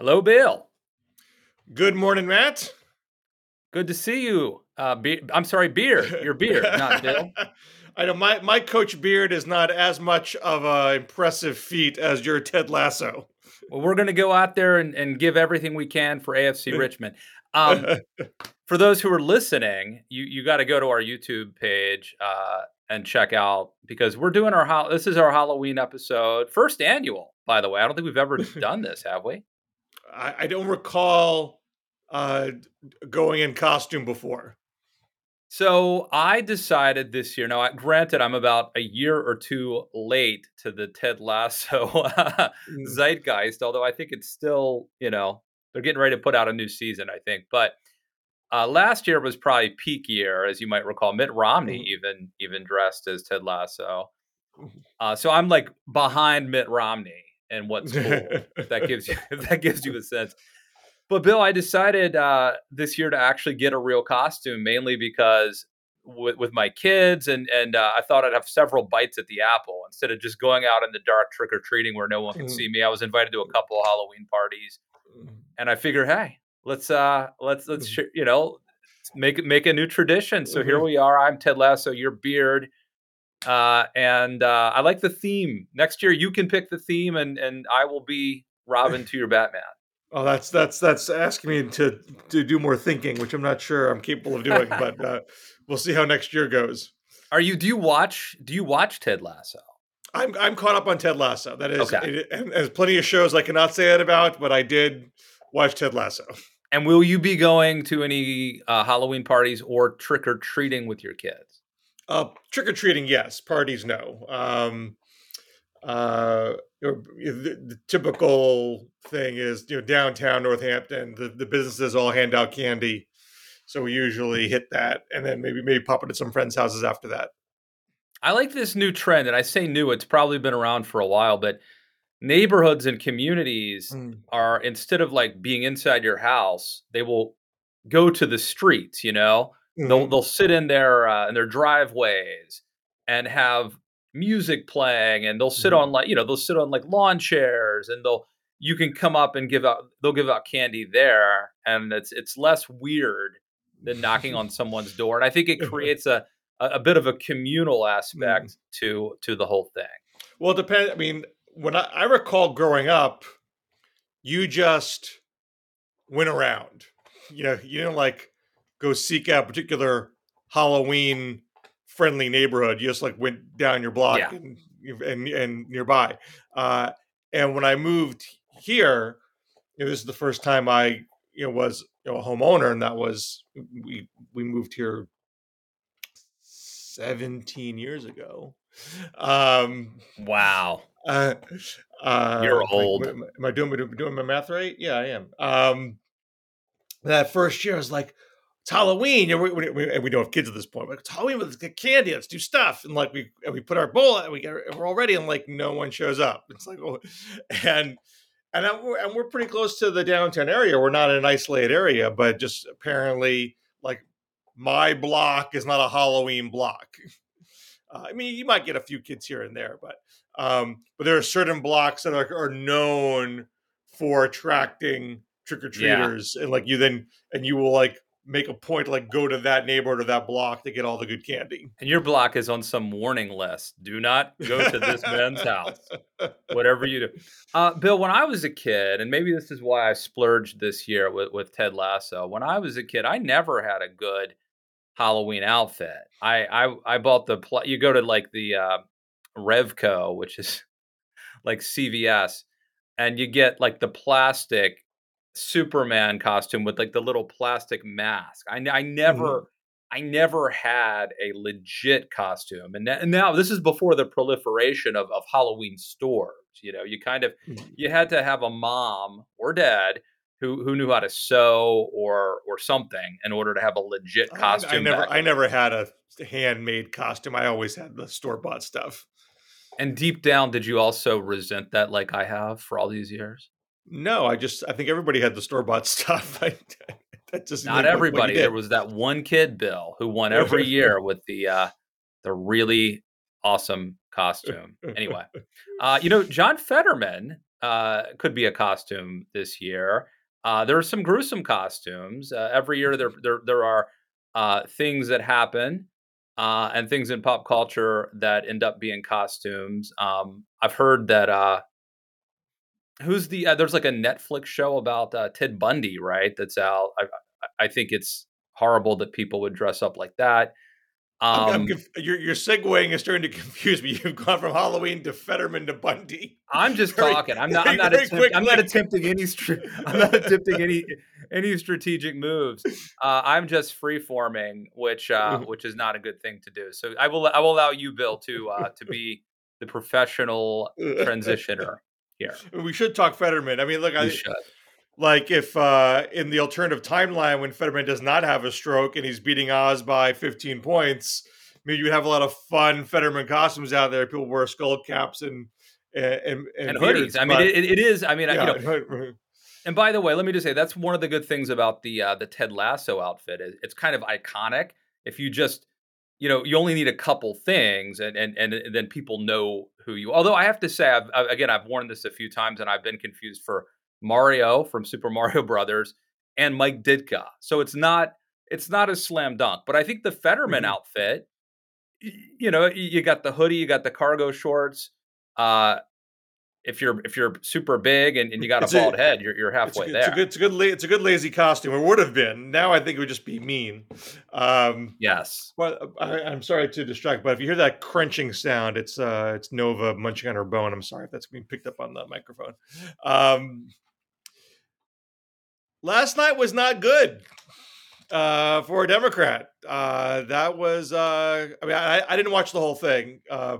Hello, Bill. Good morning, Matt. Good to see you. Uh, Be- I'm sorry, Beard. Your beard, not Bill. I know my, my coach beard is not as much of an impressive feat as your Ted Lasso. Well, we're going to go out there and, and give everything we can for AFC Richmond. Um, for those who are listening, you you got to go to our YouTube page uh, and check out because we're doing our this is our Halloween episode, first annual, by the way. I don't think we've ever done this, have we? I, I don't recall uh, going in costume before. So I decided this year. Now, granted, I'm about a year or two late to the Ted Lasso mm. zeitgeist, although I think it's still, you know, they're getting ready to put out a new season. I think, but uh, last year was probably peak year, as you might recall. Mitt Romney mm-hmm. even even dressed as Ted Lasso. Mm-hmm. Uh, so I'm like behind Mitt Romney and what's cool. that gives you that gives you a sense. But Bill, I decided uh, this year to actually get a real costume, mainly because with, with my kids, and and uh, I thought I'd have several bites at the apple instead of just going out in the dark trick or treating where no one can mm. see me. I was invited to a couple of Halloween parties, mm. and I figure, hey, let's uh let's let's mm-hmm. you know make make a new tradition. So mm-hmm. here we are. I'm Ted Lasso. Your beard. Uh, and uh, I like the theme. Next year, you can pick the theme, and and I will be Robin to your Batman. Oh, that's that's that's asking me to to do more thinking, which I'm not sure I'm capable of doing. but uh, we'll see how next year goes. Are you? Do you watch? Do you watch Ted Lasso? I'm I'm caught up on Ted Lasso. That is, okay. it, and there's plenty of shows I cannot say that about, but I did watch Ted Lasso. And will you be going to any uh, Halloween parties or trick or treating with your kids? Uh, trick or treating, yes. Parties, no. Um, uh, the, the, typical thing is, you know, downtown Northampton, the, the businesses all hand out candy. So we usually hit that and then maybe maybe pop into some friends' houses after that. I like this new trend, and I say new, it's probably been around for a while, but neighborhoods and communities mm. are instead of like being inside your house, they will go to the streets. You know, mm-hmm. they'll they'll sit in their uh, in their driveways and have music playing, and they'll sit mm-hmm. on like you know they'll sit on like lawn chairs, and they'll you can come up and give out they'll give out candy there, and it's it's less weird than knocking on someone's door, and I think it creates a a, bit of a communal aspect mm. to to the whole thing. Well, it depends. I mean, when I, I recall growing up, you just went around. You know, you didn't like go seek out a particular Halloween friendly neighborhood. You just like went down your block yeah. and, and, and nearby. Uh, and when I moved here, you know, this is the first time I you know was you know, a homeowner, and that was we we moved here 17 years ago. Um, wow. Uh, uh, You're old. Am I, am I doing, doing my math right? Yeah, I am. Um, that first year, I was like, it's Halloween. And we, we, we, don't have kids at this point. Like, it's Halloween with the candy. Let's do stuff. And like we and we put our bowl and we get, we're all ready. And like no one shows up. It's like, oh, and and we're, and we're pretty close to the downtown area. We're not in an isolated area, but just apparently like my block is not a Halloween block. Uh, I mean, you might get a few kids here and there, but um, but there are certain blocks that are, are known for attracting trick or treaters, yeah. and like you then and you will like make a point to like go to that neighborhood or that block to get all the good candy. And your block is on some warning list. Do not go to this man's house. Whatever you do. Uh, Bill, when I was a kid, and maybe this is why I splurged this year with, with Ted Lasso, when I was a kid, I never had a good Halloween outfit. I I, I bought the pl- you go to like the uh, Revco, which is like CVS, and you get like the plastic Superman costume with like the little plastic mask. I, I mm-hmm. never, mm-hmm. I never had a legit costume, and, and now this is before the proliferation of of Halloween stores. You know, you kind of mm-hmm. you had to have a mom or dad who who knew how to sew or or something in order to have a legit costume. I, I never, I never had a handmade costume. I always had the store bought stuff. And deep down, did you also resent that like I have for all these years? No, I just I think everybody had the store bought stuff. I, that just not everybody. There was that one kid, Bill, who won every year with the uh the really awesome costume. Anyway, uh, you know, John Fetterman uh, could be a costume this year. Uh, there are some gruesome costumes. Uh, every year there there there are uh, things that happen uh, and things in pop culture that end up being costumes. Um, I've heard that uh, who's the uh, there's like a Netflix show about uh, Ted Bundy, right? That's out. I, I think it's horrible that people would dress up like that. Um, I'm, I'm conf- your your segueing is starting to confuse me. You've gone from Halloween to Fetterman to Bundy. I'm just very, talking. I'm not. I'm not, attempt, I'm not attempting any. I'm not attempting any any strategic moves. Uh, I'm just free forming, which uh, mm-hmm. which is not a good thing to do. So I will I will allow you, Bill, to uh, to be the professional transitioner here. We should talk Fetterman. I mean, look, we I should like if uh, in the alternative timeline when Fetterman does not have a stroke and he's beating Oz by 15 points, maybe you would have a lot of fun Fetterman costumes out there. People wear skull caps and and, and, and hoodies. I mean, it, it is. I mean, yeah, you know. And by the way, let me just say that's one of the good things about the uh, the Ted Lasso outfit. It's kind of iconic. If you just you know you only need a couple things and and and then people know who you although i have to say I've, I've, again i've worn this a few times and i've been confused for Mario from Super Mario Brothers, and Mike Ditka. So it's not it's not a slam dunk. But I think the Fetterman mm-hmm. outfit, you know, you got the hoodie, you got the cargo shorts. Uh, if you're if you're super big and, and you got a bald a, head, you're you're halfway it's a, there. It's a good it's a good it's a good lazy costume. It would have been. Now I think it would just be mean. Um, yes. Well, I, am sorry to distract, but if you hear that crunching sound, it's uh it's Nova munching on her bone. I'm sorry if that's being picked up on the microphone. Um, last night was not good uh, for a Democrat. Uh, that was, uh, I mean, I, I, didn't watch the whole thing, uh,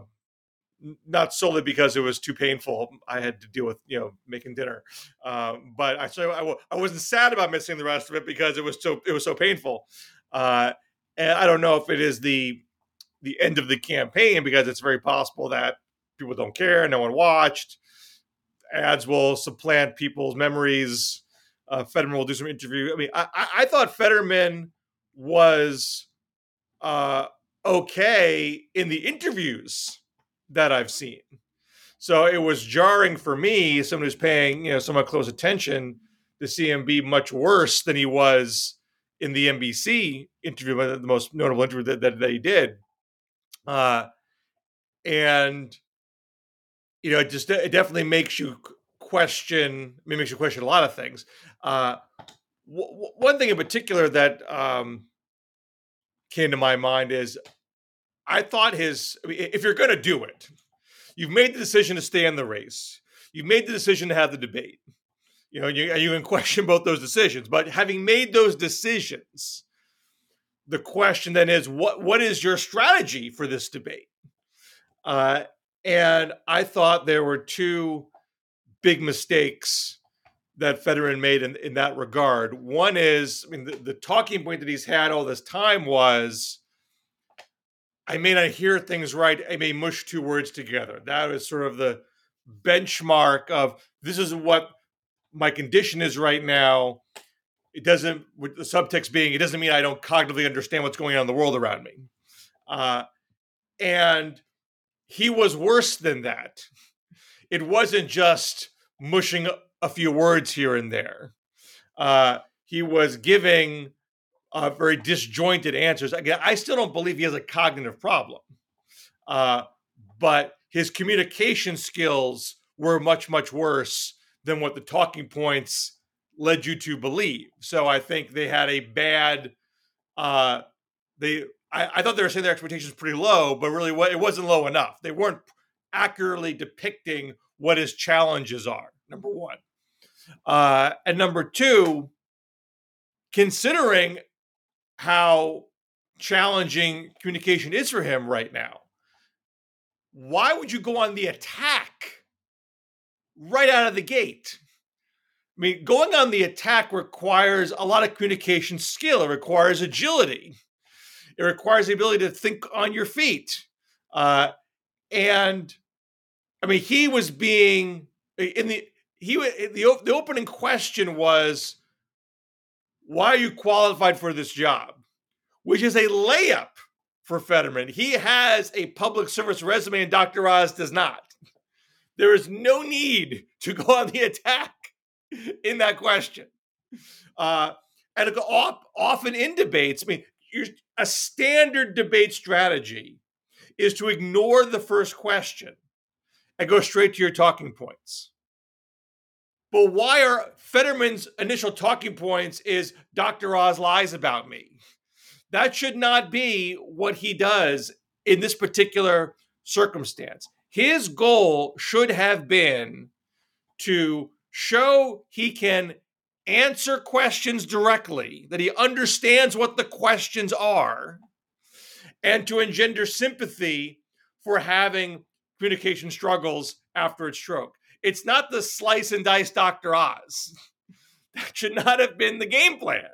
not solely because it was too painful. I had to deal with, you know, making dinner. Um, but I, so I, I wasn't sad about missing the rest of it because it was so, it was so painful. Uh, and I don't know if it is the, the end of the campaign because it's very possible that people don't care, no one watched. Ads will supplant people's memories uh, Fetterman will do some interview. I mean, I, I thought Fetterman was uh, okay in the interviews that I've seen. So it was jarring for me, someone who's paying you know somewhat close attention, to see him be much worse than he was in the NBC interview, the most notable interview that, that, that he did. Uh, and you know, it just it definitely makes you question, it makes you question a lot of things. Uh, w- one thing in particular that um, came to my mind is I thought his, if you're going to do it, you've made the decision to stay in the race, you've made the decision to have the debate. You know, you, you can question both those decisions, but having made those decisions, the question then is what what is your strategy for this debate? Uh, and I thought there were two big mistakes that Fetterman made in, in that regard. One is, I mean, the, the talking point that he's had all this time was, I may not hear things right. I may mush two words together. That is sort of the benchmark of this is what my condition is right now. It doesn't, with the subtext being, it doesn't mean I don't cognitively understand what's going on in the world around me. Uh, and he was worse than that it wasn't just mushing a few words here and there. Uh, he was giving uh, very disjointed answers. Again, I still don't believe he has a cognitive problem, uh, but his communication skills were much, much worse than what the talking points led you to believe. So I think they had a bad. Uh, they, I, I thought they were saying their expectations pretty low, but really, it wasn't low enough. They weren't accurately depicting what his challenges are. Number one, uh, and number two, considering how challenging communication is for him right now, why would you go on the attack right out of the gate? I mean, going on the attack requires a lot of communication skill. It requires agility. It requires the ability to think on your feet. Uh, and I mean, he was being in the he the the opening question was, "Why are you qualified for this job?" Which is a layup for Fetterman. He has a public service resume, and Dr. Oz does not. There is no need to go on the attack in that question. Uh, and often in debates, I mean, a standard debate strategy is to ignore the first question and go straight to your talking points. But why are Fetterman's initial talking points is Dr. Oz lies about me? That should not be what he does in this particular circumstance. His goal should have been to show he can answer questions directly, that he understands what the questions are, and to engender sympathy for having communication struggles after a stroke. It's not the slice and dice Dr. Oz. That should not have been the game plan.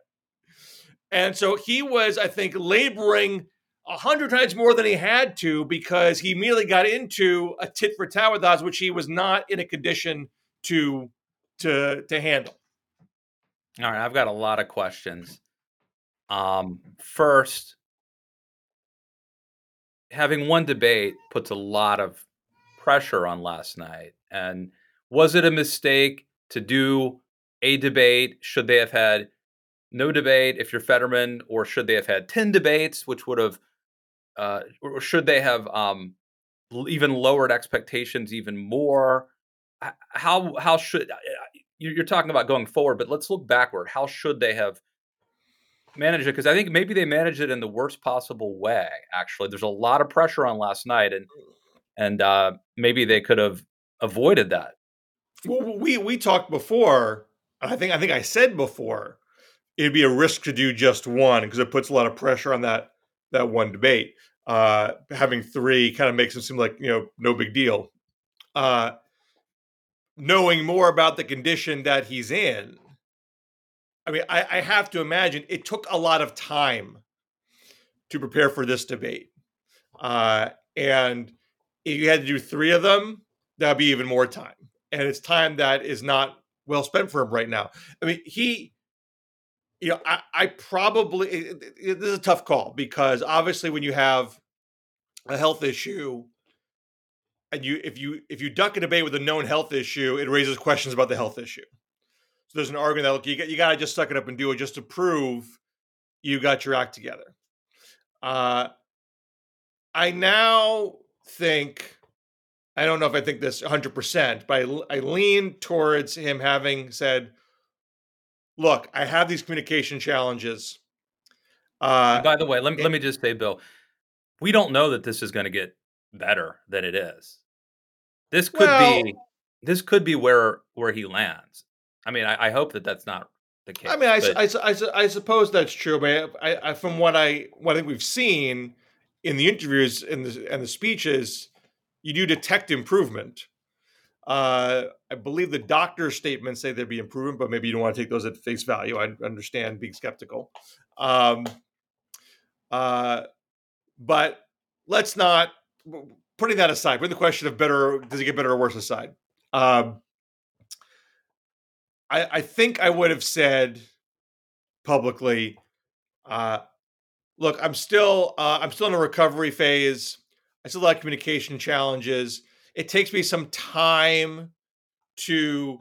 And so he was, I think, laboring a hundred times more than he had to because he immediately got into a tit for tat with Oz, which he was not in a condition to to to handle. All right, I've got a lot of questions. Um, first, having one debate puts a lot of pressure on last night. And was it a mistake to do a debate? Should they have had no debate if you're Fetterman, or should they have had 10 debates, which would have, uh, or should they have um, even lowered expectations even more? How, how should, you're talking about going forward, but let's look backward. How should they have managed it? Because I think maybe they managed it in the worst possible way. Actually, there's a lot of pressure on last night, and and uh, maybe they could have avoided that. Well, we we talked before. I think I think I said before it'd be a risk to do just one because it puts a lot of pressure on that that one debate. Uh, having three kind of makes it seem like you know no big deal. Uh, knowing more about the condition that he's in, I mean, I, I have to imagine it took a lot of time to prepare for this debate. Uh, and if you had to do three of them, that'd be even more time. And it's time that is not well spent for him right now. I mean, he, you know, I, I probably, it, it, this is a tough call because obviously when you have a health issue, and you if you if you duck a debate with a known health issue, it raises questions about the health issue. So there's an argument that look, you got, you got to just suck it up and do it just to prove you got your act together. Uh, I now think I don't know if I think this 100, percent but I, I lean towards him having said, "Look, I have these communication challenges." Uh, by the way, let me, let me just say, Bill, we don't know that this is going to get better than it is. This could well, be this could be where where he lands. I mean, I, I hope that that's not the case. I mean, I, I, I, I, suppose that's true, but I, I, from what I what I think we've seen in the interviews and the and the speeches, you do detect improvement. Uh, I believe the doctor's statements say there'd be improvement, but maybe you don't want to take those at face value. I understand being skeptical. Um, uh, but let's not putting that aside, putting the question of better, does it get better or worse aside? Um, I, I think I would have said publicly, uh, look, I'm still uh, I'm still in a recovery phase. I still have communication challenges. It takes me some time to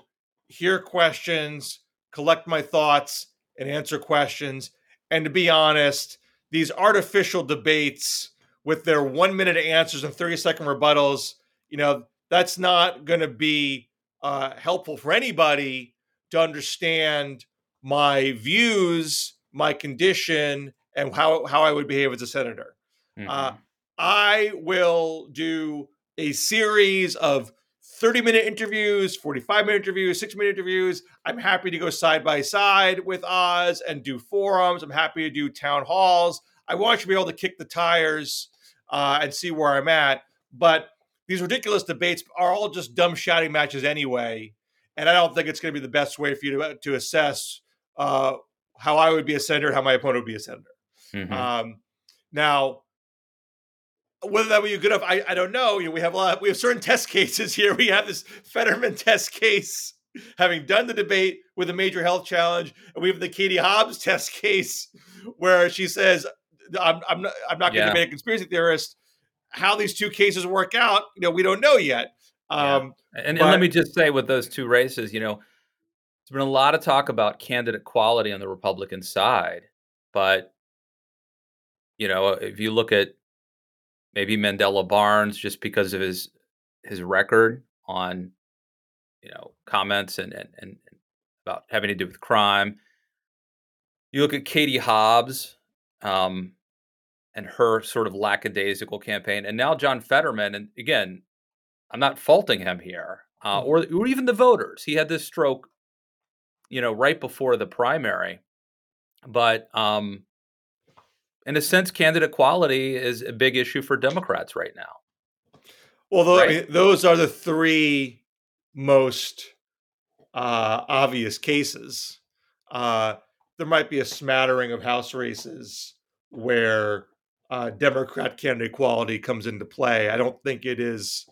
hear questions, collect my thoughts, and answer questions. And to be honest, these artificial debates with their one minute answers and 30 second rebuttals, you know, that's not going to be uh, helpful for anybody to understand my views, my condition, and how, how I would behave as a senator. Uh, mm-hmm. Uh, I will do a series of 30 minute interviews, 45 minute interviews, six minute interviews. I'm happy to go side by side with Oz and do forums. I'm happy to do town halls. I want you to be able to kick the tires uh, and see where I'm at. But these ridiculous debates are all just dumb shouting matches anyway, and I don't think it's going to be the best way for you to uh, to assess uh, how I would be a senator, how my opponent would be a senator. Mm-hmm. Um, now, whether that would be good enough, I, I don't know. You know, we have a lot. We have certain test cases here. We have this Fetterman test case, having done the debate with a major health challenge, and we have the Katie Hobbs test case, where she says, I'm, I'm not, I'm not going to yeah. be a conspiracy theorist. How these two cases work out, you know, we don't know yet. Um, yeah. and, but, and let me just say with those two races, you know, there's been a lot of talk about candidate quality on the Republican side, but you know, if you look at maybe Mandela Barnes, just because of his his record on you know comments and and, and about having to do with crime. You look at Katie Hobbs um, and her sort of lackadaisical campaign, and now John Fetterman. And again, I'm not faulting him here, uh, Mm. or or even the voters. He had this stroke, you know, right before the primary, but um, in a sense, candidate quality is a big issue for Democrats right now. well, tho- I mean, those are the three most uh, obvious cases. Uh, there might be a smattering of House races where uh, Democrat candidate quality comes into play. I don't think it is.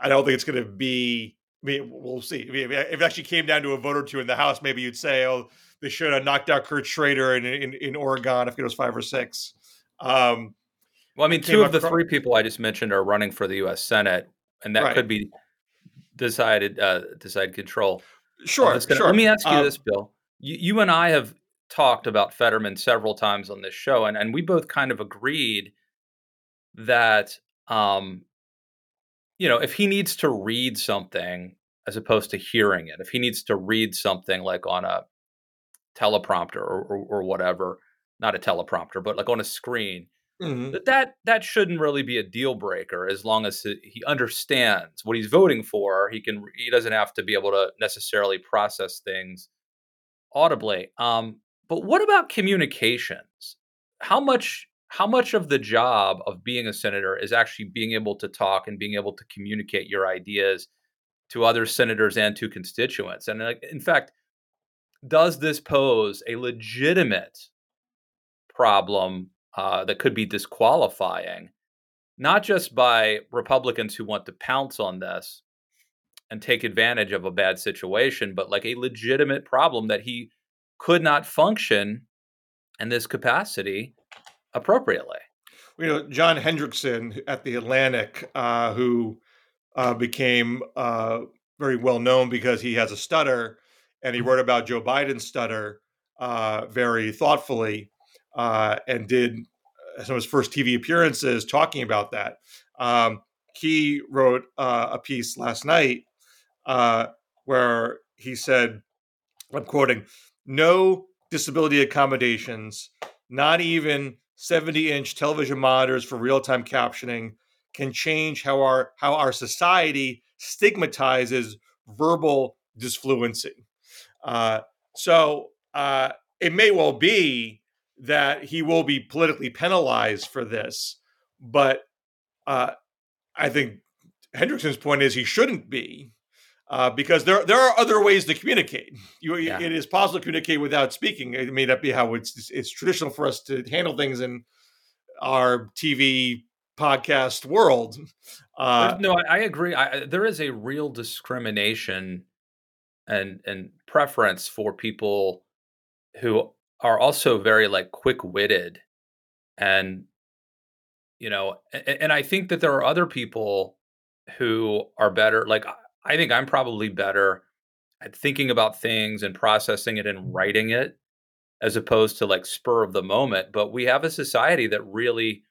I don't think it's going to be. I mean, we'll see. I mean, if it actually came down to a vote or two in the House, maybe you'd say, "Oh, they should have knocked out Kurt Schrader in in, in Oregon if it was five or six. Um, Well, I mean, two of the from- three people I just mentioned are running for the U.S. Senate, and that Right. could be decided uh, decide control. sure, Senate. sure. Let me ask you Um, this, Bill. You, you and I have talked about Fetterman several times on this show, and, and we both kind of agreed that, um, you know, if he needs to read something as opposed to hearing it, if he needs to read something like on a teleprompter or, or, or whatever, not a teleprompter, but like on a screen, mhm. that that that shouldn't really be a deal breaker as long as he he understands what he's voting for. He can he doesn't have to be able to necessarily process things audibly. Um, but what about communications? How much how much of the job of being a senator is actually being able to talk and being able to communicate your ideas to other senators and to constituents? And like, in fact, does this pose a legitimate problem uh, that could be disqualifying, not just by Republicans who want to pounce on this and take advantage of a bad situation, but like a legitimate problem that he could not function in this capacity appropriately. you know John Hendrickson at the Atlantic, uh, who uh, became uh, very well known because he has a stutter, and he wrote about Joe Biden's stutter uh, very thoughtfully, uh, and did some of his first TV appearances talking about that. Um, he wrote uh, a piece last night uh, where he said, I'm quoting, no disability accommodations, not even 70 inch television monitors for real time captioning can change how our how our society stigmatizes verbal disfluency. Uh, so uh, it may well be that he will be politically penalized for this, but uh, I think Hendrickson's point is he shouldn't be. Uh, because there there are other ways to communicate. You, Yeah. It is possible to communicate without speaking. It may not be how it's it's traditional for us to handle things in our TV podcast world. Uh, no, I, I agree. I, I- there is a real discrimination and and preference for people who are also very like quick witted, and you know, and, and I think that there are other people who are better. Like I- I think I'm probably better at thinking about things and processing it and writing it as opposed to like spur of the moment. But we have a society that really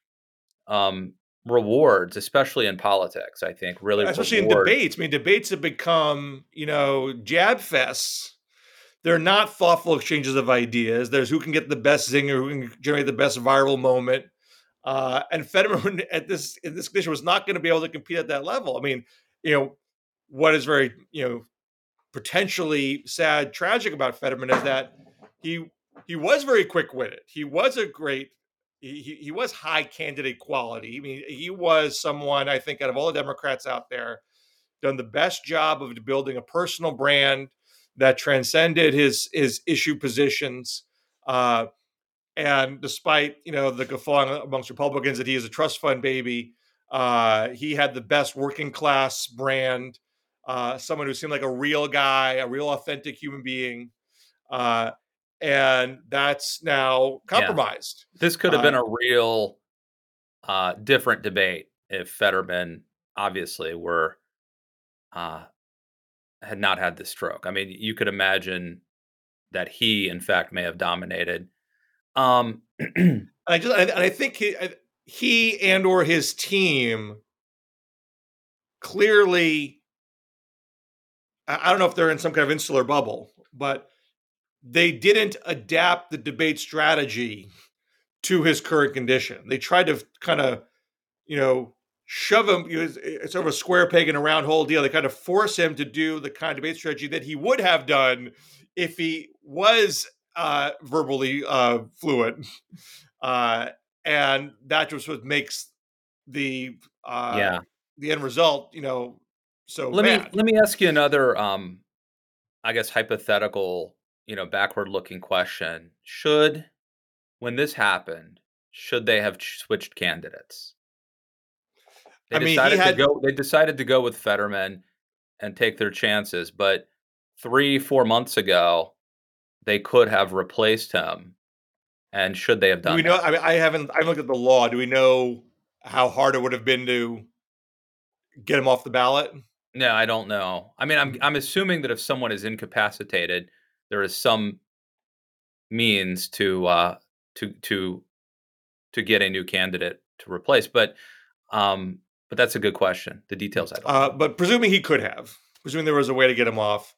um, rewards, especially in politics. I think really, especially in debates. I mean, debates have become, you know, jab fests. They're not thoughtful exchanges of ideas. There's who can get the best zinger, who can generate the best viral moment. Uh, and Fetterman at this in this condition was not going to be able to compete at that level. I mean, you know, what is very, you know, potentially sad, tragic about Fetterman is that he he was very quick witted. He was a great he, he was high candidate quality. I mean, he was someone I think out of all the Democrats out there, done the best job of building a personal brand that transcended his his issue positions. Uh, and despite you know the guffaw amongst Republicans that he is a trust fund baby, uh, he had the best working class brand. Uh, someone who seemed like a real guy, a real authentic human being. Uh, and that's now Yeah. compromised. This could have Uh, been a real uh, different debate if Fetterman obviously were uh, had not had the stroke. I mean, you could imagine that he, in fact, may have dominated. Um, I just, and I think he, he and or his team clearly, I don't know if they're in some kind of insular bubble, but they didn't adapt the debate strategy to his current condition. They tried to kind of, you know, shove him. It's sort of a square peg in a round hole deal. They kind of force him to do the kind of debate strategy that he would have done if he was uh, verbally uh, fluent, uh, and that just what makes the uh, yeah the end result, you know, so let bad. me let me ask you another, um, I guess hypothetical, you know, backward looking question. Should when this happened, should they have switched candidates? They I mean, decided had- to go. They decided to go with Fetterman and take their chances, but three, four months ago, they could have replaced him. And should they have Do done? we know? that? I mean, I haven't. I looked at the law. Do we know how hard it would have been to get him off the ballot? No, I don't know. I mean, I'm Mm. I'm assuming that if someone is incapacitated, there is some means to uh, to to to get a new candidate to replace. But um, but that's a good question. The details I don't. Uh, know. but presuming he could have, presuming there was a way to get him off,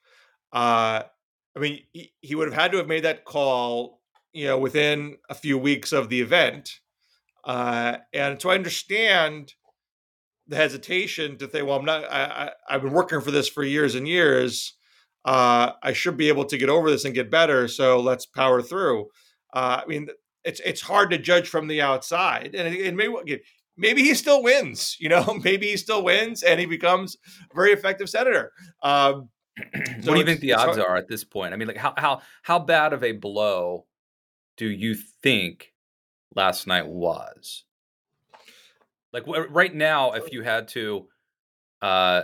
uh, I mean, he, he would have had to have made that call, you know, within a few weeks of the event. Uh, and so I understand the hesitation to say, well, I'm not. I, I, I've been working for this for years and years. Uh, I should be able to get over this and get better. So let's power through. Uh, I mean, it's it's hard to judge from the outside, and it, it may maybe he still wins. You know, maybe he still wins and he becomes a very effective senator. Um, what do you think the odds hard- are at this point? I mean, like how how how bad of a blow do you think last night was? Like right now, if you had to uh,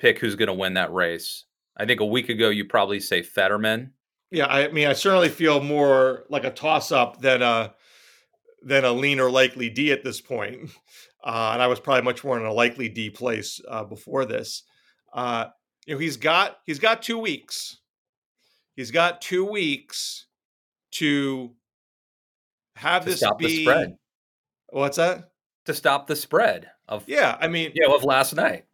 pick who's going to win that race, I think a week ago you probably say Fetterman. Yeah, I mean, I certainly feel more like a toss up than a than a lean or likely D at this point. Uh, and I was probably much more in a likely D place uh, before this. Uh, you know, he's got he's got two weeks. He's got two weeks to have To this stop be the spread. What's that? To stop the spread of Yeah, I mean, you know, of last night.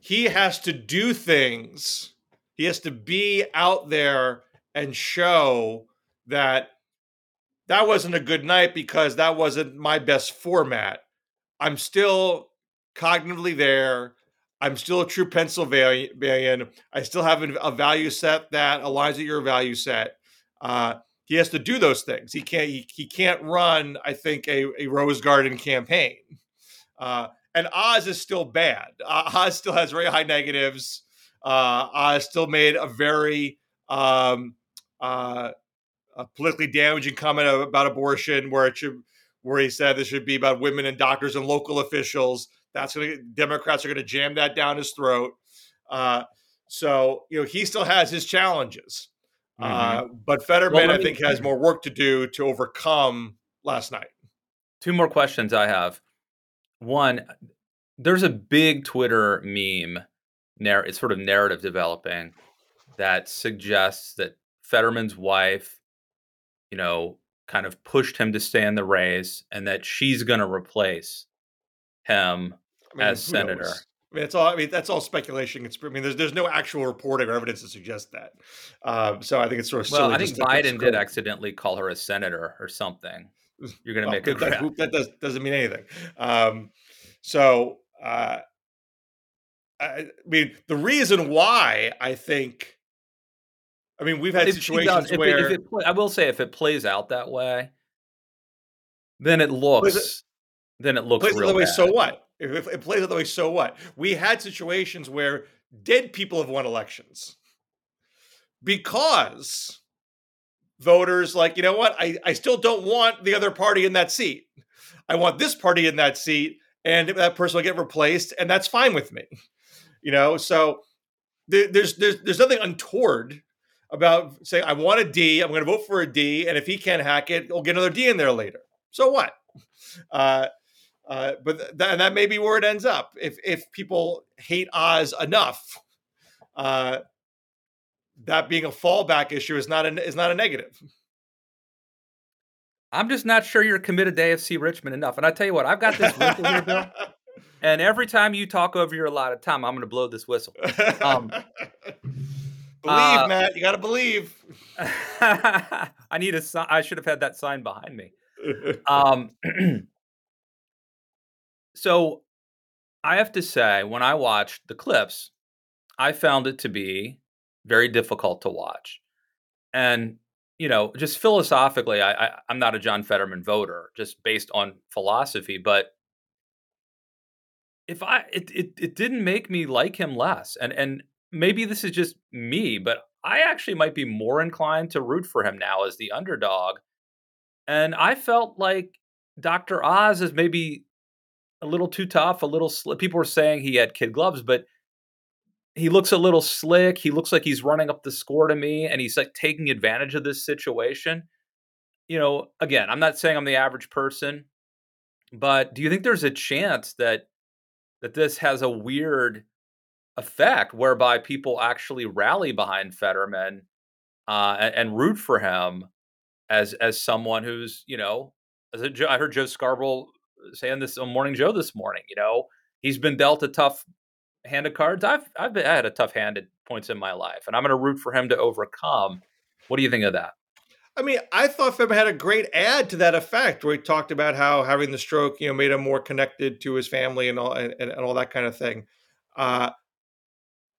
he has to do things. He has to be out there and show that that wasn't a good night because that wasn't my best format. I'm still cognitively there. I'm still a true Pennsylvanian. I still have a value set that aligns with your value set. Uh, he has to do those things. He can't. He, he can't run. I think a, a rose garden campaign. Uh, and Oz is still bad. Uh, Oz still has very high negatives. Uh, still made a very um, uh, a politically damaging comment about abortion, where it should, where he said this should be about women and doctors and local officials. That's going to Democrats are going to jam that down his throat. Uh, so you know he still has his challenges, uh, but Fetterman Well, I me- think has more work to do to overcome last night. Two more questions I have. One, there's a big Twitter meme, narr- it's sort of narrative developing that suggests that Fetterman's wife, you know, kind of pushed him to stay in the race and that she's going to replace him. I As senator. knows? I mean, it's all. I mean, that's all speculation. It's. I mean, there's there's no actual reporting or evidence to suggest that. Um, so I think it's sort of Well, I think Biden did accidentally call her a senator or something. You're going to Well, make a that, that, that does, doesn't mean anything. Um, so, uh, I mean, the reason why I think, I mean, we've had If situations if it- where if it pla- I will say if it plays out that way, then it looks then it looks plays real the way. bad. So what? If, it plays out the way, so what? We had situations where dead people have won elections because voters like, you know what? I, I still don't want the other party in that seat. I want this party in that seat, and that person will get replaced, and that's fine with me. You know, so there, there's there's there's nothing untoward about saying I want a D. I'm going to vote for a D, and if he can't hack it, we'll get another D in there later. So what? Uh, uh, but th- that, that may be where it ends up. If if people hate Oz enough uh, that being a fallback issue is not a is not a negative. I'm just not sure you're committed to AFC Richmond enough. And I tell you what, I've got this whistle here, Bill. And every time you talk over your allotted time, I'm going to blow this whistle. Um, believe, uh, Matt. You got to believe. I need a sign. I should have had that sign behind me. Um, so I have to say, when I watched the clips, I found it to be very difficult to watch. And you know, just philosophically, I, I I'm not a John Fetterman voter, just based on philosophy, but if I it, it it didn't make me like him less. And and maybe this is just me, but I actually might be more inclined to root for him now as the underdog. And I felt like Dr. Oz is maybe a little too tough, a little sl- people were saying he had kid gloves, but he looks a little slick. He looks like he's running up the score to me and he's like taking advantage of this situation. You know, again, I'm not saying I'm the average person, but do you think there's a chance that that this has a weird effect whereby people actually rally behind Fetterman uh, and, and, root for him as as someone who's you know as a, I heard Joe Scarborough saying this on Morning Joe this morning. You know he's been dealt a tough hand of cards. I've I've been, I had a tough hand at points in my life, and I'm going to root for him to overcome. What do you think of that? I mean, I thought Fetterman had a great ad to that effect, where he talked about how having the stroke, you know, made him more connected to his family and all and, and all that kind of thing. Uh,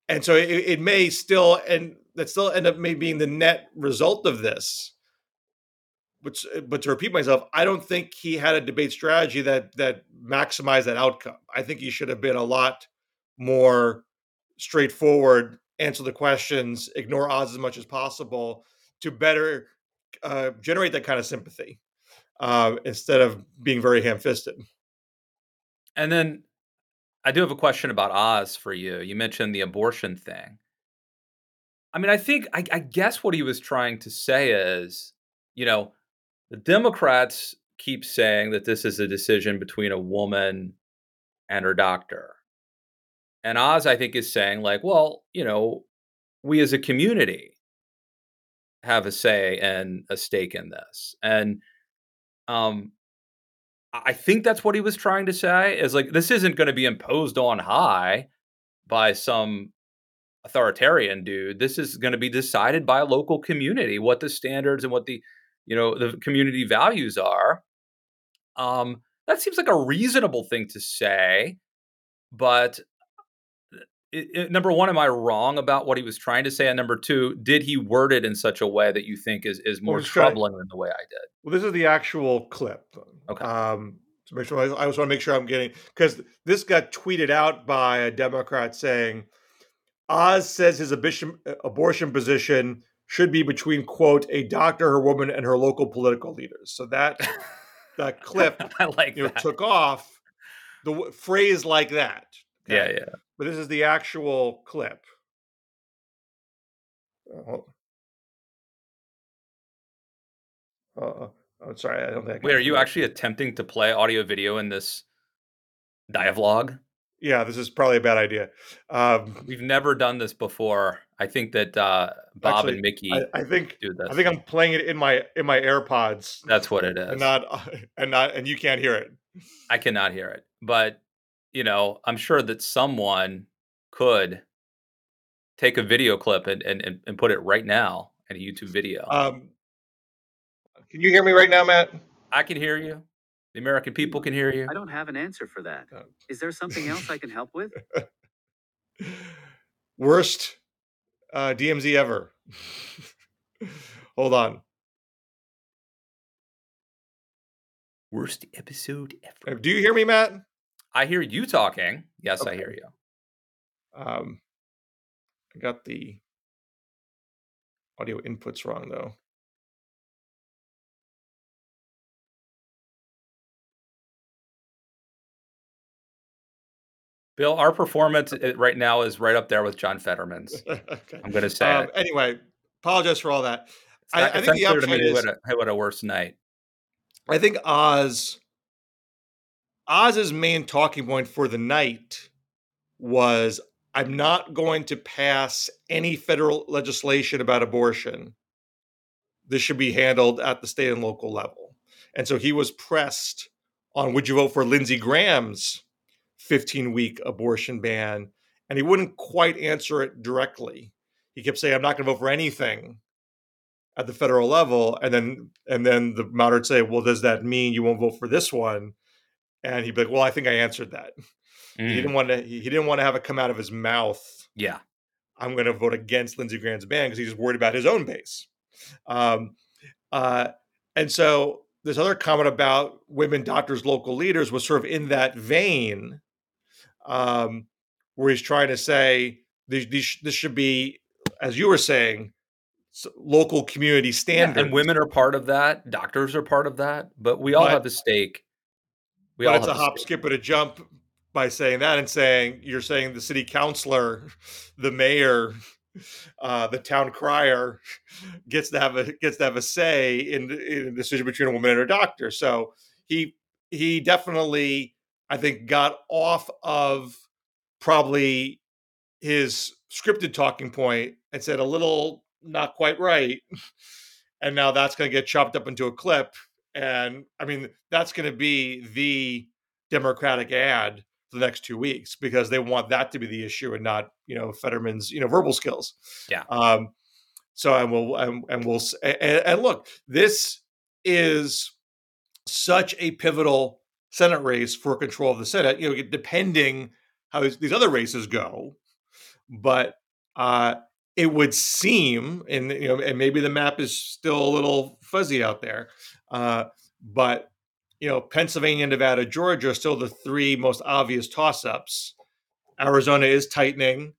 and so it, it, may still and that still end up maybe being the net result of this. But but to repeat myself, I don't think he had a debate strategy that that maximized that outcome. I think he should have been a lot more straightforward, answer the questions, ignore Oz as much as possible to better uh, generate that kind of sympathy uh, instead of being very ham-fisted. And then I do have a question about Oz for you. You mentioned the abortion thing. I mean, I think I, I guess what he was trying to say is, you know, the Democrats keep saying that this is a decision between a woman and her doctor. And Oz, I think, is saying, like, well, you know, we as a community have a say and a stake in this. And um I think that's what he was trying to say is like this isn't going to be imposed on high by some authoritarian dude. This is going to be decided by a local community what the standards and what the you know the community values are. Um that seems like a reasonable thing to say, but it, it, number one, am I wrong about what he was trying to say? And number two, did he word it in such a way that you think is is more troubling than the way I did? Well, this is the actual clip. Okay. Um, to make sure, I, I just want to make sure I'm getting because this got tweeted out by a Democrat saying Oz says his abortion, uh, abortion position should be between quote a doctor, her woman, and her local political leaders. So that that clip I like you know, took off the phrase like that. Okay? Yeah, yeah but this is the actual clip. Oh, uh, I'm sorry, I don't think. Wait, are you actually attempting to play audio video in this dialogue? Yeah, this is probably a bad idea. Um, We've never done this before. I think that uh, Bob actually, and Mickey. I, I, think do this. I think I'm playing it in my in my AirPods. That's what it is. And not and not and you can't hear it. I cannot hear it, but you know, I'm sure that someone could take a video clip and, and, and put it right now in a YouTube video. Um, can you hear me right now, Matt? I can hear you. The American people can hear you. I don't have an answer for that. Oh. There something else I can help with? Worst uh, DMZ ever. Hold on. Worst episode ever. Do you hear me, Matt? I hear you talking. Yes, okay. I hear you. Um, I got the audio inputs wrong though. Bill, our performance right now is right up there with John Fetterman's. okay. I'm going to say. Um, anyway, apologize for all that. I, I, think the upside is a, what a worse night. I think Oz Oz's main talking point for the night was I'm not going to pass any federal legislation about abortion. This should be handled at the state and local level. And so he was pressed on would you vote for Lindsey Graham's 15 week abortion ban? And he wouldn't quite answer it directly. He kept saying, I'm not going to vote for anything at the federal level. And then and then the moderate say, Well, does that mean you won't vote for this one? And he'd be like, Well, I think I answered that. Mm. He didn't want to he didn't want to have it come out of his mouth. Yeah. I'm going to vote against Lindsey Graham's ban because he's worried about his own base. Um, uh, and so this other comment about women doctors, local leaders was sort of in that vein, um, where he's trying to say these, these, this should be, as you were saying, local community standards. Yeah, and women are part of that. Doctors are part of that. But we all but, have a stake. We but all it's a hop, skip, and a jump by saying that and saying you're saying the city councilor, the mayor, uh, the town crier gets to have a gets to have a say in, in the decision between a woman and her doctor. So he he definitely I think got off of probably his scripted talking point and said a little not quite right. And now that's going to get chopped up into a clip. And I mean, that's going to be the Democratic ad for the next two weeks because they want that to be the issue and not you know Fetterman's you know verbal skills. Yeah. Um. So and we'll and, and we'll and, and look, this is such a pivotal Senate race for control of the Senate. You know, depending how these other races go, but uh, it would seem, and you know, and maybe the map is still a little fuzzy out there, uh, but you know, Pennsylvania, Nevada, Georgia are still the three most obvious toss ups. Arizona is tightening.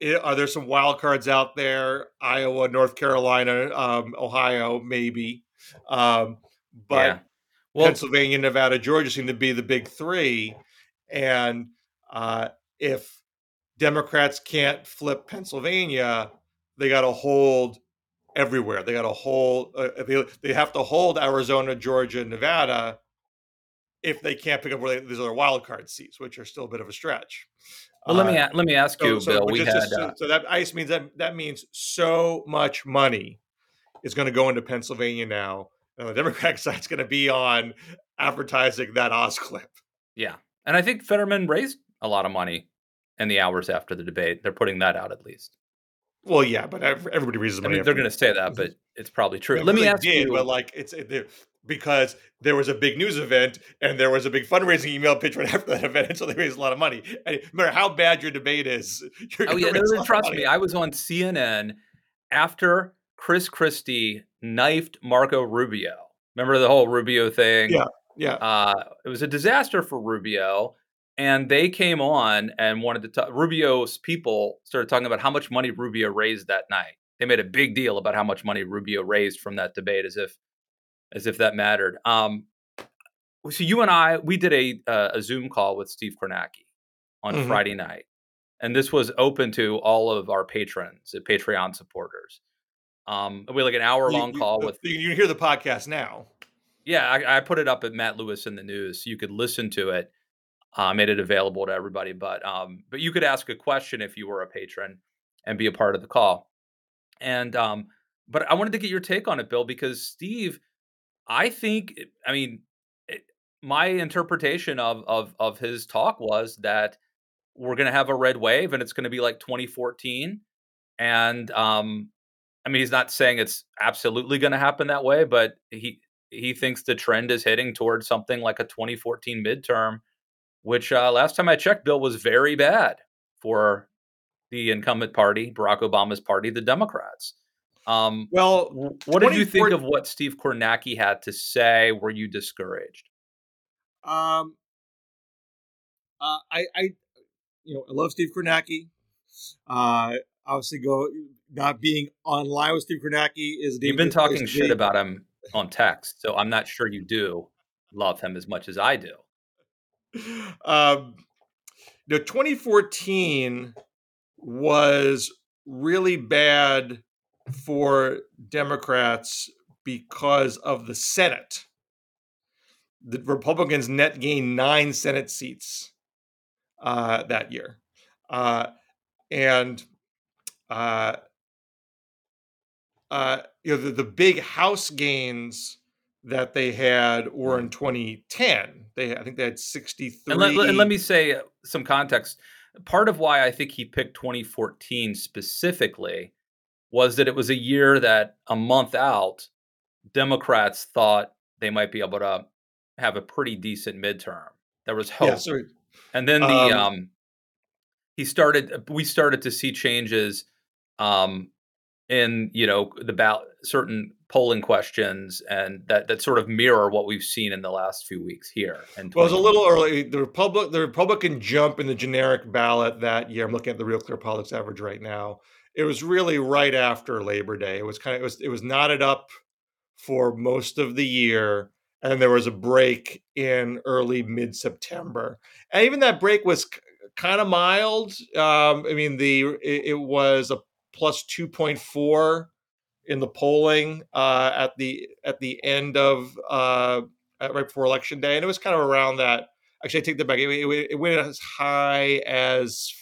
It, are there some wild cards out there? Iowa, North Carolina, um, Ohio, maybe. Um, but yeah. well, Pennsylvania, Nevada, Georgia seem to be the big three. And uh, if Democrats can't flip Pennsylvania, they got to hold everywhere. They got to hold. Uh, they, they have to hold Arizona, Georgia, Nevada if they can't pick up where they, these other wild card seats, which are still a bit of a stretch. Well, let me uh, let me ask you, so, Bill. we had just, uh, so that ice means that that means so much money is going to go into Pennsylvania now. And the Democratic side's going to be on advertising that Oz clip. Yeah, and I think Fetterman raised a lot of money in the hours after the debate. They're putting that out at least. Well, yeah, but everybody raises money. I mean, they're going to say that, but it's probably true. Let me ask did, you, but like it's because there was a big news event and there was a big fundraising email pitch right after that event, and so they raised a lot of money. And no matter how bad your debate is, oh yeah, no, trust me, I was on CNN after Chris Christie knifed Marco Rubio. Remember the whole Rubio thing? Yeah, yeah. Uh, it was a disaster for Rubio and they came on and wanted to talk. Rubio's people started talking about how much money Rubio raised that night. They made a big deal about how much money Rubio raised from that debate, as if as if that mattered. Um, so you and I, we did a uh, a Zoom call with Steve Kornacki on mm-hmm. Friday night, and this was open to all of our patrons, uh, Patreon supporters. Um, we had like an hour long call with. You can hear the podcast now. Yeah, I, I put it up at Matt Lewis in the news, so you could listen to it uh, made it available to everybody. But um, but you could ask a question if you were a patron and be a part of the call. And um, but I wanted to get your take on it, Bill, because Steve, I think, I mean, it, my interpretation of of of his talk was that we're going to have a red wave, and it's going to be like 2014. And um, I mean, he's not saying it's absolutely going to happen that way, but he he thinks the trend is heading towards something like a 2014 midterm which uh, last time I checked, Bill was very bad for the incumbent party, Barack Obama's party, the Democrats. Um, well, what did you think of what Steve Kornacki had to say? Were you discouraged? Um, uh, I, I, you know, I love Steve Kornacki. Uh, obviously, go not being online with Steve Kornacki is. You've been talking shit about him on text, so I'm not sure you do love him as much as I do um, you know, 2014 was really bad for Democrats because of the Senate. The Republicans net gained nine Senate seats uh, that year. Uh, and uh, uh, you know the, the big house gains that they had were in 2010. They I think they had 63. And let, and let me say uh, some context. Part of why I think he picked 2014 specifically was that it was a year that a month out, Democrats thought they might be able to have a pretty decent midterm. There was hope. Yeah, and then the um, um, he started we started to see changes um in you know the ballot certain polling questions and that that sort of mirror what we've seen in the last few weeks here. And well, it was a little early. The Republic, the Republican jump in the generic ballot that year. I'm looking at the Real Clear Politics average right now. It was really right after Labor Day. It was kind of it was it was knotted up for most of the year, and there was a break in early mid September. And even that break was kind of mild. Um, I mean, the it, it was a plus two point four in the polling uh, at the at the end of uh, right before election day, and it was kind of around that. Actually, I take that back. It, it, it went as high as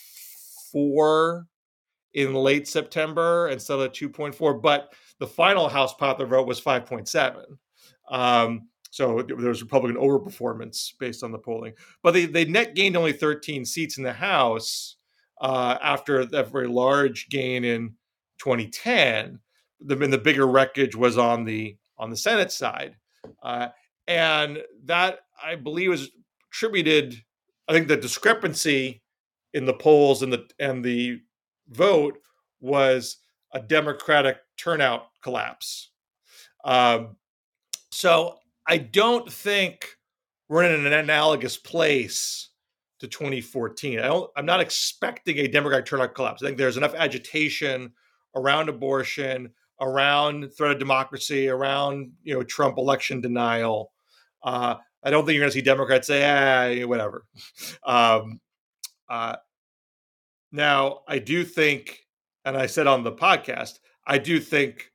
four in late September instead of two point four, but the final House popular vote was five point seven. Um, so there was Republican overperformance based on the polling, but they they net gained only 13 seats in the House uh, after that very large gain in 2010 the and the bigger wreckage was on the on the Senate side, uh, and that I believe was attributed. I think the discrepancy in the polls and the and the vote was a Democratic turnout collapse. Um, so I don't think we're in an analogous place to 2014. I don't. I'm not expecting a Democratic turnout collapse. I think there's enough agitation around abortion, around threat of democracy, around you know Trump election denial. Uh, I don't think you're going to see Democrats say, "ah, whatever." um, uh, now, I do think, and I said on the podcast, I do think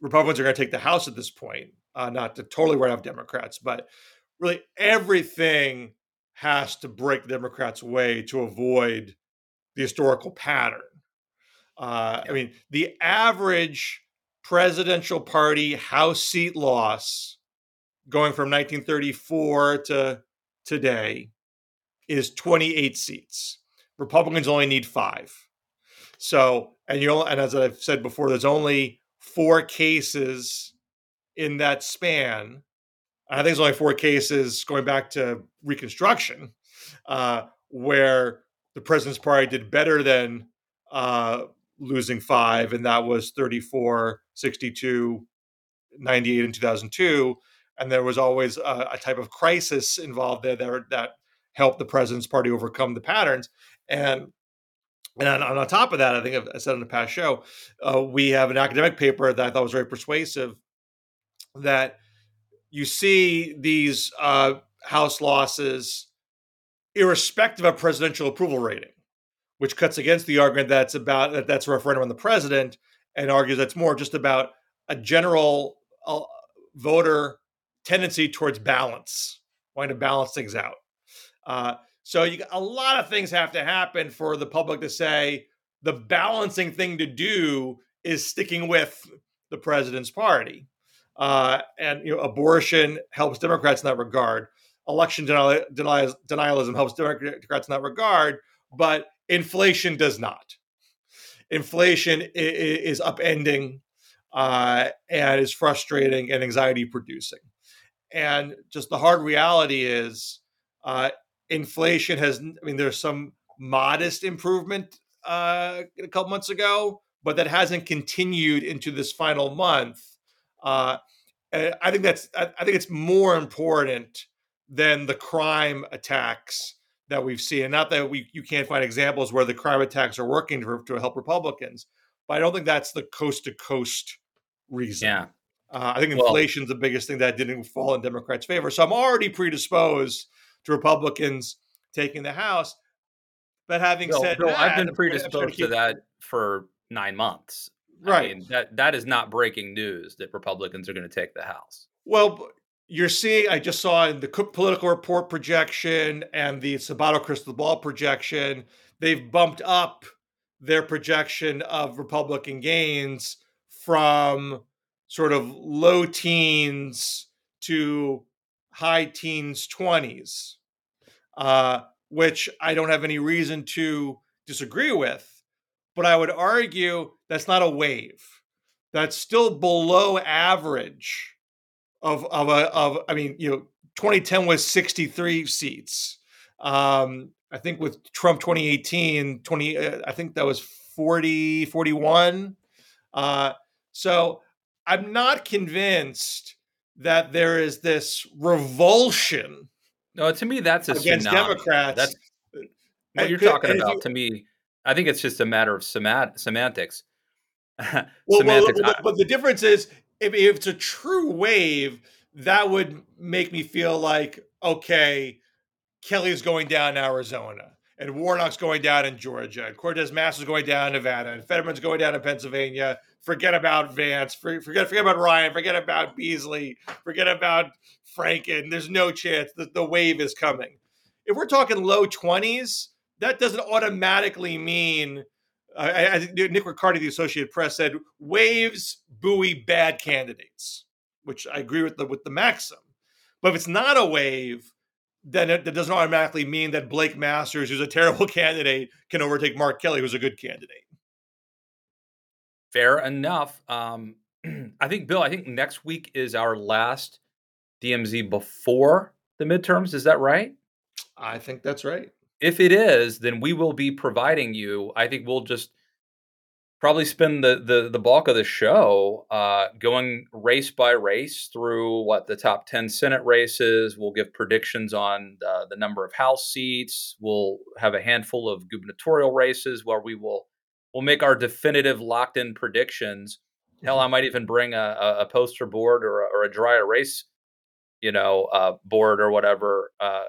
Republicans are going to take the House at this point. Uh, not to totally write off Democrats, but really everything has to break Democrats' way to avoid the historical pattern. Uh, I mean, the average presidential party House seat loss going from 1934 to today is 28 seats. Republicans only need five. So, and you and as I've said before, there's only four cases in that span. I think there's only four cases going back to Reconstruction, uh, where the president's party did better than uh, losing five, and that was 34, 62, 98, and 2002. And there was always a, a type of crisis involved there that, that helped the president's party overcome the patterns. And and on, on top of that, I think I said in the past show, uh, we have an academic paper that I thought was very persuasive that you see these uh, House losses irrespective of presidential approval rating which cuts against the argument that's about that that's a referendum on the president and argues that's more just about a general uh, voter tendency towards balance, wanting to balance things out. Uh, so you, a lot of things have to happen for the public to say the balancing thing to do is sticking with the president's party. Uh, and you know, abortion helps Democrats in that regard. Election denial, denial, denialism helps Democrats in that regard. But Inflation does not. Inflation is upending uh, and is frustrating and anxiety producing. And just the hard reality is uh, inflation has, I mean, there's some modest improvement uh, a couple months ago, but that hasn't continued into this final month. Uh, I think that's I think it's more important than the crime attacks that we've seen. And not that we you can't find examples where the crime attacks are working to, to help Republicans, but I don't think that's the coast to coast reason. Yeah. Uh, I think inflation is well, the biggest thing that didn't fall in Democrats' favor. So I'm already predisposed to Republicans taking the House. But having no, said no, that, I've been predisposed to, keep... to that for nine months. Right. I mean, that that is not breaking news that Republicans are going to take the House. Well, you're seeing, I just saw in the Cook Political Report projection and the Sabato Crystal Ball projection, they've bumped up their projection of Republican gains from sort of low teens to high teens 20s, uh, which I don't have any reason to disagree with. But I would argue that's not a wave. That's still below average of of a of I mean, you know, 2010 was 63 seats. Um, I think with Trump 2018, 20 uh, I think that was 40 41. Uh, so I'm not convinced that there is this revulsion. No, to me, that's a against tsunami. Democrats. That's what you're talking about. You, to me, I think it's just a matter of semant- semantics. well, semantics. Well, but, but the difference is, if, if it's a true wave, that would make me feel like okay, Kelly's going down in Arizona and Warnock's going down in Georgia, and Cortez Masto is going down in Nevada, and Fetterman's going down in Pennsylvania. Forget about Vance. Forget forget about Ryan. Forget about Beasley. Forget about Franken. There's no chance that the wave is coming. If we're talking low twenties, that doesn't automatically mean. I, I think Nick Riccardi, the Associated Press, said waves buoy bad candidates, which I agree with the with the maxim. But if it's not a wave, then it, that doesn't automatically mean that Blake Masters, who's a terrible candidate, can overtake Mark Kelly, who's a good candidate. Fair enough. Um, I think, Bill, I think next week is our last DMZ before the midterms. Is that right? I think that's right. If it is, then we will be providing you. I think we'll just probably spend the the, the bulk of the show uh, going race by race through what the top 10 senate races we'll give predictions on uh, the number of house seats we'll have a handful of gubernatorial races where we will we'll make our definitive locked in predictions hell i mm-hmm. might even bring a, a poster board or a, or a dry erase you know uh, board or whatever uh,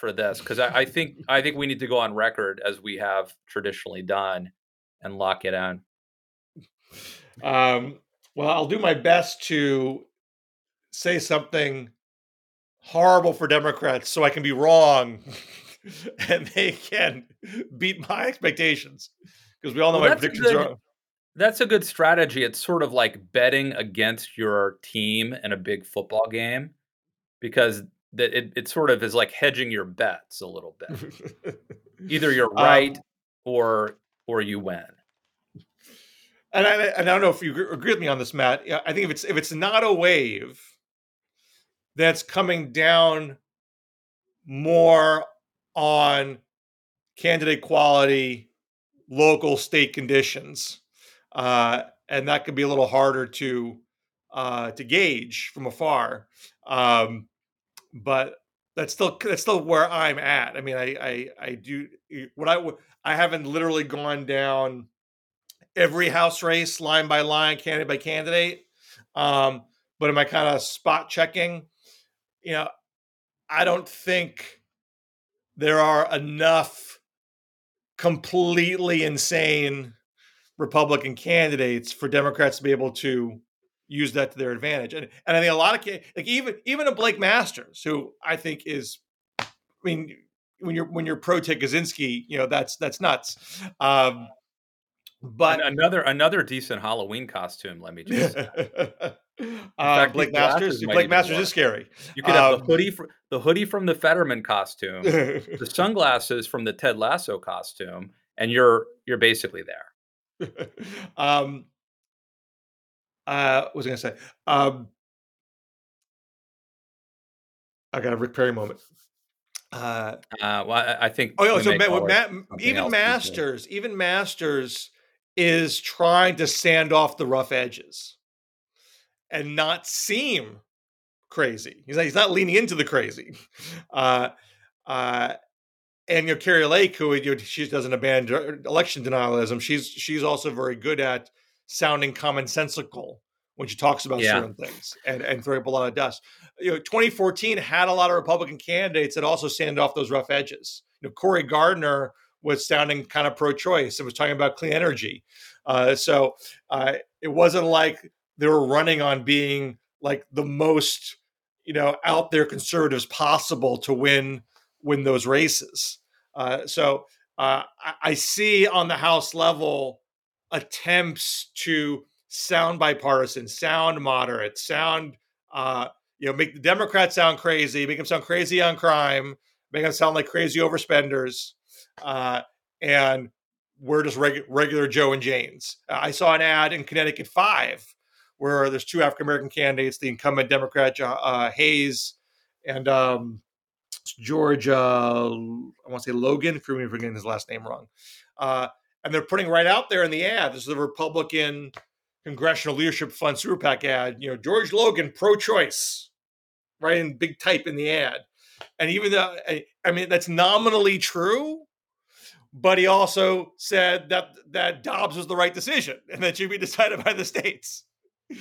for this because I, I think i think we need to go on record as we have traditionally done and lock it in? Um, well, I'll do my best to say something horrible for Democrats so I can be wrong and they can beat my expectations because we all know well, my predictions good, are. That's a good strategy. It's sort of like betting against your team in a big football game because that it, it sort of is like hedging your bets a little bit. Either you're right um, or or you win. And I, and I don't know if you agree with me on this, Matt. I think if it's if it's not a wave that's coming down more on candidate quality, local state conditions, uh, and that could be a little harder to uh, to gauge from afar. Um, but that's still that's still where I'm at. I mean, I I, I do what I I haven't literally gone down every house race line by line, candidate by candidate. Um, but am I kind of spot checking? You know, I don't think there are enough completely insane Republican candidates for Democrats to be able to use that to their advantage. And and I think a lot of like even even a Blake Masters, who I think is, I mean, when you're when you're pro Ted Kaczynski, you know that's that's nuts. Um, but and another another decent Halloween costume. Let me just. uh, Blake Masters. Blake Masters is scary. You could have um, the hoodie, for, the hoodie from the Fetterman costume, the sunglasses from the Ted Lasso costume, and you're you're basically there. um, uh, what was I going to say? Um, I got a Rick Perry moment. Uh, uh, well, I, think. Oh, yeah, so Ma- Ma- even Masters, even Masters is trying to sand off the rough edges and not seem crazy. He's not, he's not leaning into the crazy. Uh, uh, and you know, Kari Lake, who you know, she doesn't abandon election denialism, she's she's also very good at sounding commonsensical when she talks about yeah. certain things and, and throwing up a lot of dust. You know, 2014 had a lot of Republican candidates that also sanded off those rough edges. You know, Cory Gardner was sounding kind of pro-choice and was talking about clean energy. Uh, so uh, it wasn't like they were running on being like the most, you know, out there conservatives possible to win win those races. Uh, so uh, I, I see on the House level attempts to sound bipartisan, sound moderate, sound uh, you know, make the Democrats sound crazy, make them sound crazy on crime, make them sound like crazy overspenders, uh, and we're just reg- regular Joe and Janes. Uh, I saw an ad in Connecticut Five where there's two African American candidates, the incumbent Democrat uh, Hayes and um, George, uh, I want to say Logan, for me for getting his last name wrong. Uh, and they're putting right out there in the ad. This is the Republican Congressional Leadership Fund Super PAC ad. You know, George Logan, pro-choice, right in big type in the ad. And even though I mean that's nominally true, but he also said that that Dobbs was the right decision and that should be decided by the states.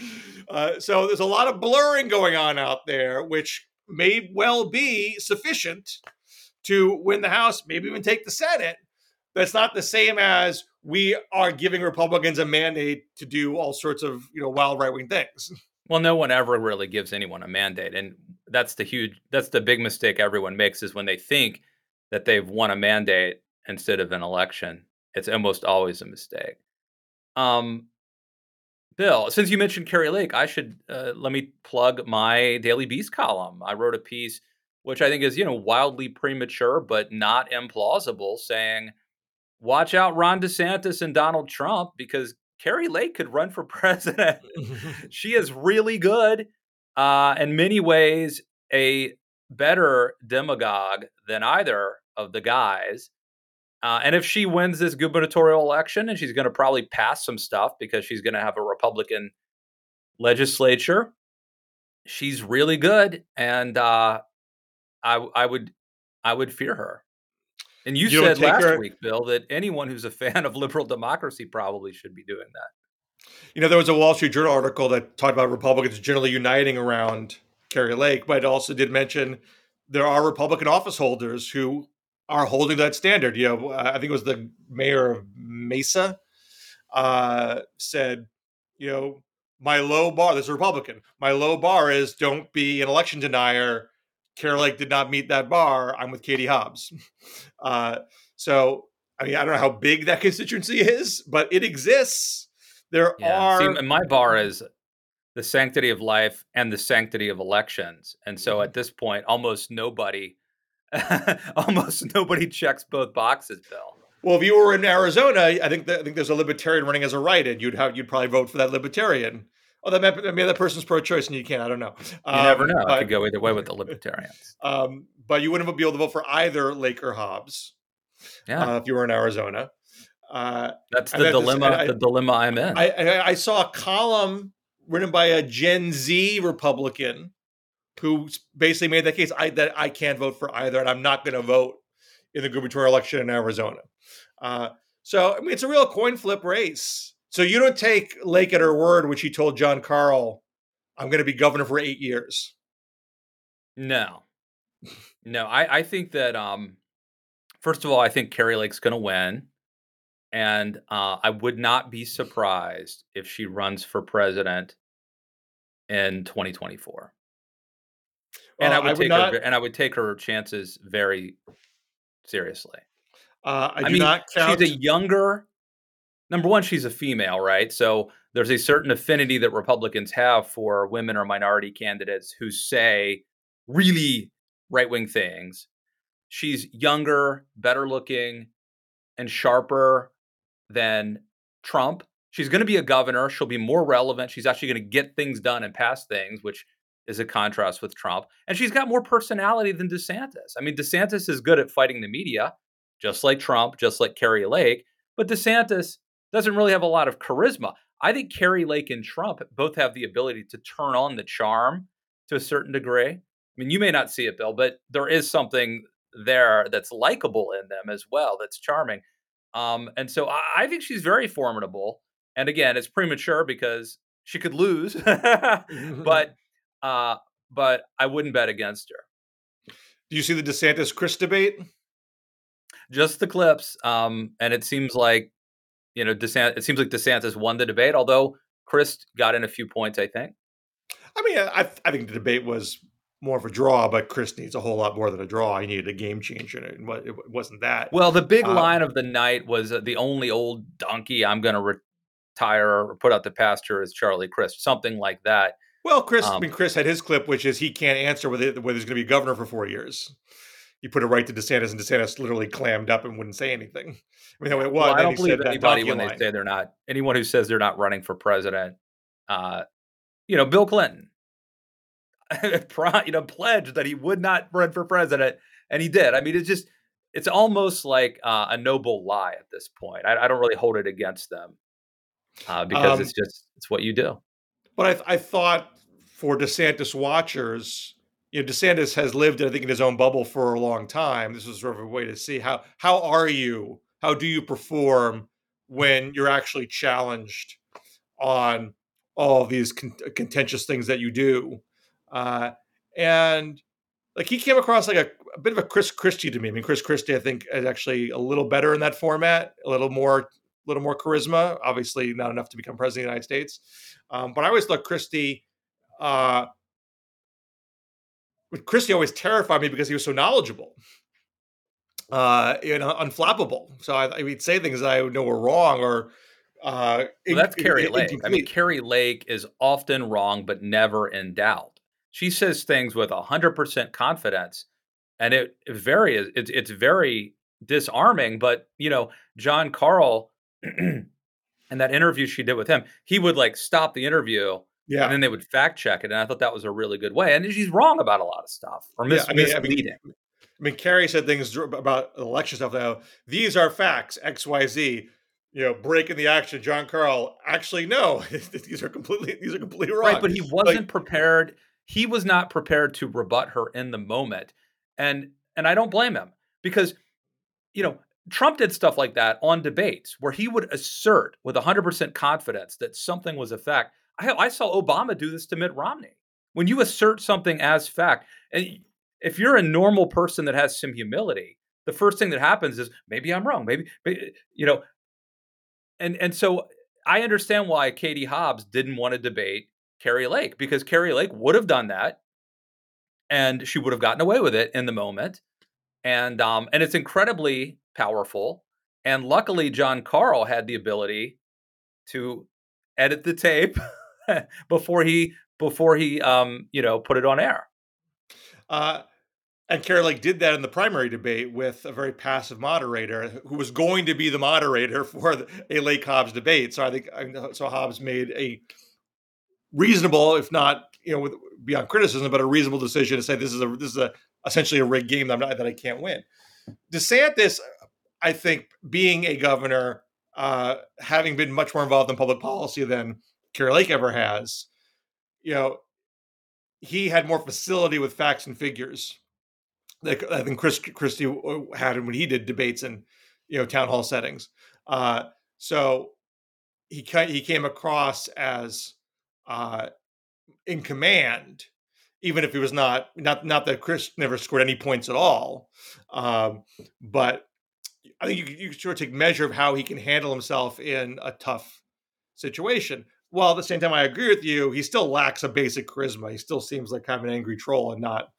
Uh, so there's a lot of blurring going on out there, which may well be sufficient to win the House, maybe even take the Senate. That's not the same as we are giving Republicans a mandate to do all sorts of you know wild right wing things. Well, no one ever really gives anyone a mandate, and that's the huge, that's the big mistake everyone makes is when they think that they've won a mandate instead of an election. It's almost always a mistake. Um, Bill, since you mentioned Kari Lake, I should uh, let me plug my Daily Beast column. I wrote a piece which I think is, you know, wildly premature but not implausible, saying, "Watch out, Ron DeSantis and Donald Trump, because Kari Lake could run for president. she is really good, uh, in many ways, a better demagogue than either of the guys." Uh, and if she wins this gubernatorial election, and she's going to probably pass some stuff because she's going to have a Republican legislature, she's really good, and uh, I, I would, I would fear her. And you, you said last her... week, Bill, that anyone who's a fan of liberal democracy probably should be doing that. You know, there was a Wall Street Journal article that talked about Republicans generally uniting around Kari Lake, but it also did mention there are Republican office holders who are holding that standard. You know, I think it was the mayor of Mesa uh, said, you know, my low bar. This is a Republican. My low bar is don't be an election denier. Lake did not meet that bar. I'm with Katie Hobbs. Uh, so, I mean, I don't know how big that constituency is, but it exists. There yeah. are. See, my bar is the sanctity of life and the sanctity of elections. And so at mm-hmm. this point, almost nobody almost nobody checks both boxes, Bill. Well, if you were in Arizona, I think that, I think there's a libertarian running as a write-in. You'd have you'd probably vote for that libertarian. Oh, that may, that person's pro-choice, and you can't. I don't know. You um, never know. But, I could go either way with the libertarians. Um, but you wouldn't be able to vote for either Lake or Hobbs. Yeah. Uh, if you were in Arizona. Uh, That's the dilemma. This, I, the dilemma I'm in. I, I, I saw a column written by a Gen Z Republican who basically made that case I, that I can't vote for either, and I'm not going to vote in the gubernatorial election in Arizona. Uh, so, I mean, it's a real coin flip race. So you don't take Lake at her word, which she told Jon Karl, I'm going to be governor for eight years. No, no. I, I think that, um, first of all, I think Kari Lake's going to win. And uh, I would not be surprised if she runs for president in 2024 and I would, I would take not, her, and I would take her chances very seriously. Uh, I, I mean, count... she's a younger. Number one, she's a female, right? So there's a certain affinity that Republicans have for women or minority candidates who say really right wing things. She's younger, better looking, and sharper than Trump. She's going to be a governor. She'll be more relevant. She's actually going to get things done and pass things, which is a contrast with Trump. And she's got more personality than DeSantis. I mean, DeSantis is good at fighting the media, just like Trump, just like Kari Lake, but DeSantis doesn't really have a lot of charisma. I think Kari Lake and Trump both have the ability to turn on the charm to a certain degree. I mean, you may not see it, Bill, but there is something there that's likable in them as well, that's charming. Um, and so I, I think she's very formidable. And again, it's premature because she could lose, but uh, but I wouldn't bet against her. Do you see the DeSantis Crist debate? Just the clips, um, and it seems like you know DeSantis. It seems like DeSantis won the debate, although Crist got in a few points. I think. I mean, I, I think the debate was more of a draw, but Crist needs a whole lot more than a draw. He needed a game changer, and it wasn't that. Well, the big um, line of the night was uh, the only old donkey I'm going to retire or put out the pasture is Charlie Crist, something like that. Well, Crist, um, I mean, Crist had his clip, which is he can't answer whether, whether he's going to be governor for four years. He put it right to DeSantis, and DeSantis literally clammed up and wouldn't say anything. It was. Well, I don't believe anybody when line. they say they're not. Anyone who says they're not running for president, uh, you know, Bill Clinton, you know, pledged that he would not run for president, and he did. I mean, it's just, it's almost like uh, a noble lie at this point. I, I, don't really hold it against them uh, because um, it's just it's what you do. But I, I thought for DeSantis watchers, you know, DeSantis has lived, I think, in his own bubble for a long time. This was sort of a way to see how how are you, how do you perform when you're actually challenged on all these con- contentious things that you do, uh, and like he came across like a, a, bit of a Chris Christie to me. I mean, Chris Christie, I think, is actually a little better in that format, a little more, a little more charisma. Obviously, not enough to become president of the United States, um, but I always thought Christie. Uh, Christie always terrified me because he was so knowledgeable, uh, you know, unflappable. So I, I would say things that I know were wrong or. Uh, well, that's in, Kari in, Lake. I mean, Kari Lake is often wrong, but never in doubt. She says things with hundred percent confidence, and it, it very it's it's very disarming. But you know, Jon Karl, and that interview she did with him, he would like stop the interview yeah. And then they would fact check it. And I thought that was a really good way. And she's wrong about a lot of stuff or mis- yeah, I mean, misleading. I mean, I mean, Kari said things about the election stuff now. These are facts, XYZ. You know, breaking the action. Jon Karl. Actually, no. these are completely these are completely wrong. Right, but he wasn't like, prepared. He was not prepared to rebut her in the moment. And and I don't blame him because, you know, Trump did stuff like that on debates where he would assert with 100% confidence that something was a fact. I, I saw Obama do this to Mitt Romney. When you assert something as fact, and if you're a normal person that has some humility, the first thing that happens is maybe I'm wrong. Maybe, you know, and and so I understand why Katie Hobbs didn't want to debate Kari Lake because Kari Lake would have done that, and she would have gotten away with it in the moment, and um and it's incredibly powerful. And luckily, Jon Karl had the ability to edit the tape before he before he um you know put it on air. Uh, and Kari Lake did that in the primary debate with a very passive moderator who was going to be the moderator for the, a Lake Hobbs debate. So I think so Hobbs made a reasonable, if not you know with, beyond criticism, but a reasonable decision to say this is a this is a essentially a rigged game that, not, that I can't win. DeSantis, I think, being a governor, uh, having been much more involved in public policy than Kari Lake ever has, you know, he had more facility with facts and figures than Chris Christie uh, had when he did debates in you know town hall settings. Uh, so he he came across as uh, in command, even if he was not not not that Crist never scored any points at all. Um, but I think you you sort of take measure of how he can handle himself in a tough situation while at the same time I agree with you, he still lacks a basic charisma. He still seems like kind of an angry troll and not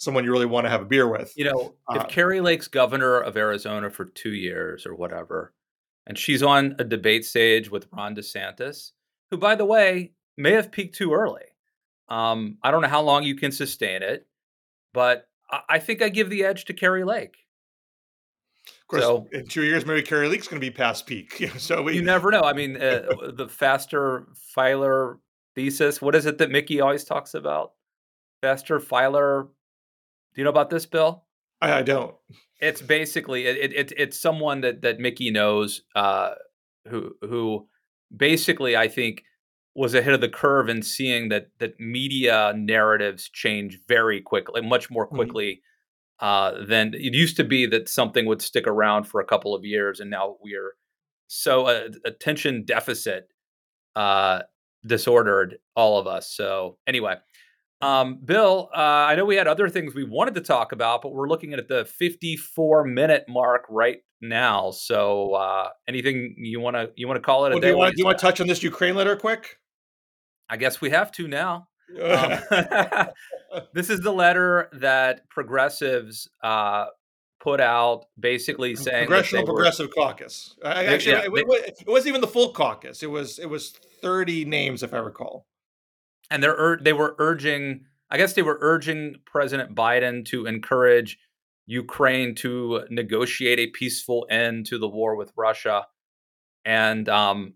someone you really want to have a beer with. You know, uh, if Kari Lake's governor of Arizona for two years or whatever, and she's on a debate stage with Ron DeSantis, who, by the way, may have peaked too early. Um, I don't know how long you can sustain it, but I, I think I give the edge to Kari Lake. Of course, so, in two years, maybe Kari Lake's going to be past peak. so we, you never know. I mean, uh, the faster Feiler thesis. What is it that Mickey always talks about? Faster Feiler. Do you know about this, Bill? I, I don't. It's basically it, it, it's someone that that Mickey knows, uh, who who basically I think was ahead of the curve in seeing that that media narratives change very quickly, much more mm-hmm. quickly uh, than it used to be that something would stick around for a couple of years, and now we're so uh, attention deficit uh, disordered, all of us. So anyway, um, Bill, uh, I know we had other things we wanted to talk about, but we're looking at the 54 minute mark right now. So uh, anything you want to you want to call it? Well, do you want do you want to touch on this Ukraine letter quick? I guess we have to now. Um, this is the letter that progressives uh, put out, basically saying Congressional were, Progressive Caucus. I, They- actually, yeah, it, they- it wasn't even the full caucus. It was it was thirty names, if I recall. And they're ur- they were urging. I guess they were urging President Biden to encourage Ukraine to negotiate a peaceful end to the war with Russia, and um,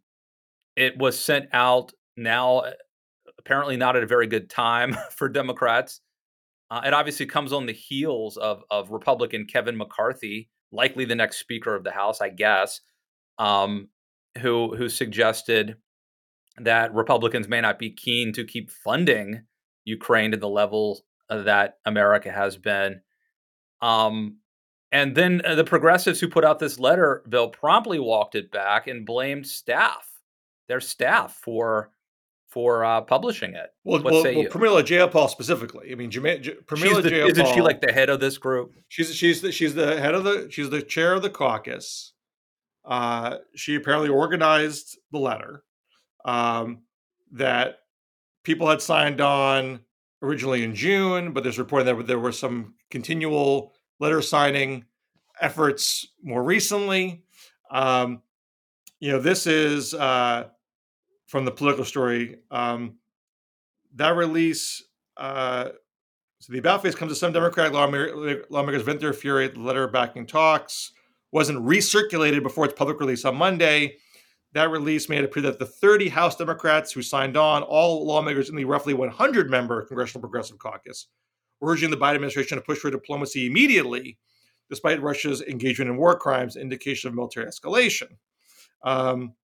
it was sent out now. uh, Apparently, not at a very good time for Democrats. Uh, it obviously comes on the heels of of Republican Kevin McCarthy, likely the next Speaker of the House, I guess, um, who who suggested that Republicans may not be keen to keep funding Ukraine to the level uh, that America has been. Um, and then uh, the progressives who put out this letter, Bill, promptly walked it back and blamed staff, their staff, for for uh, publishing it. Well, What well, say well you? Pramila Jayapal specifically. I mean, Jama- J- Pramila the, Jayapal. isn't she like the head of this group? She's she's the, she's the head of the she's the chair of the caucus. Uh, she apparently organized the letter um, that people had signed on originally in June, but there's reporting that there were some continual letter signing efforts more recently. Um, you know, this is uh, from the Politico story. Um, that release. Uh, so the about face comes to some Democratic lawmaker- lawmakers vent their fury at the letter backing talks. Wasn't recirculated before its public release on Monday. That release made it appear that the 30 House Democrats who signed on, all lawmakers in the roughly 100 member Congressional Progressive Caucus, were urging the Biden administration to push for diplomacy immediately, despite Russia's engagement in war crimes, indication of military escalation. Um,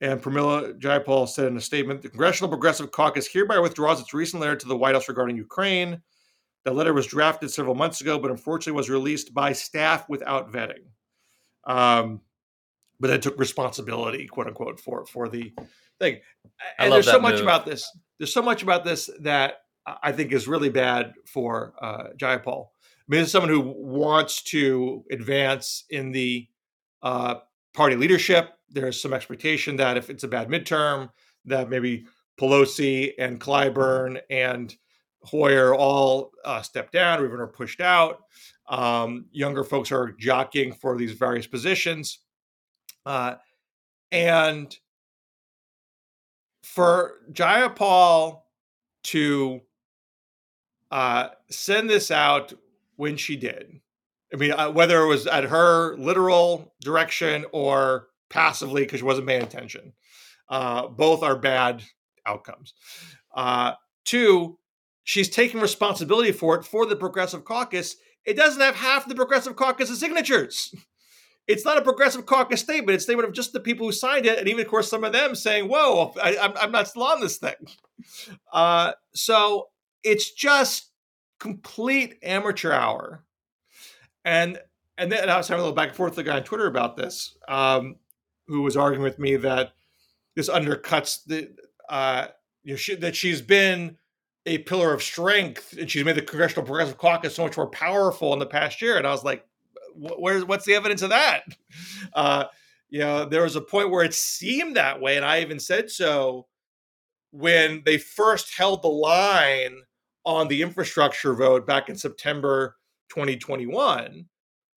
and Pramila Jayapal said in a statement, the Congressional Progressive Caucus hereby withdraws its recent letter to the White House regarding Ukraine. The letter was drafted several months ago, but unfortunately was released by staff without vetting. Um, but then took responsibility, quote unquote, for for the thing. I And there's so much move. about this. There's so much about this that I think is really bad for uh, Jayapal. I mean, as someone who wants to advance in the uh, party leadership, there's some expectation that if it's a bad midterm, that maybe Pelosi and Clyburn and Hoyer all uh, step down or even are pushed out. Um, younger folks are jockeying for these various positions. Uh, and for Jayapal to uh, send this out when she did, I mean, uh, whether it was at her literal direction or passively because she wasn't paying attention, uh, both are bad outcomes. Uh, two, she's taking responsibility for it for the Progressive Caucus. It doesn't have half the Progressive Caucus's signatures. It's not a Progressive Caucus statement. It's a statement of just the people who signed it, and even, of course, some of them saying, "Whoa, I, I'm, I'm not still on this thing." Uh, so it's just complete amateur hour. And and then I was having a little back and forth with a guy on Twitter about this, um, who was arguing with me that this undercuts the uh, you know, she, that she's been a pillar of strength and she's made the Congressional Progressive Caucus so much more powerful in the past year. And I was like, "Wh- where's what's the evidence of that? Uh, you know, there was a point where it seemed that way, and I even said so when they first held the line on the infrastructure vote back in September 2021.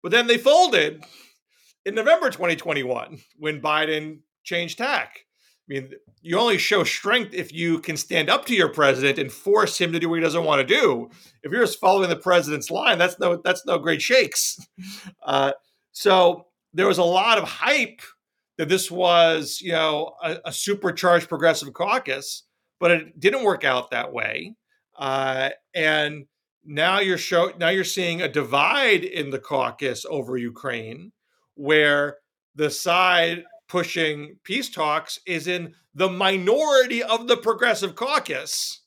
But then they folded in November 2021 when Biden changed tack. I mean, you only show strength if you can stand up to your president and force him to do what he doesn't want to do. If you're just following the president's line, that's no that's no great shakes. Uh, so there was a lot of hype that this was, you know, a, a supercharged progressive caucus, but it didn't work out that way. Uh, and now you're show now you're seeing a divide in the caucus over Ukraine, where the side pushing peace talks is in the minority of the progressive caucus,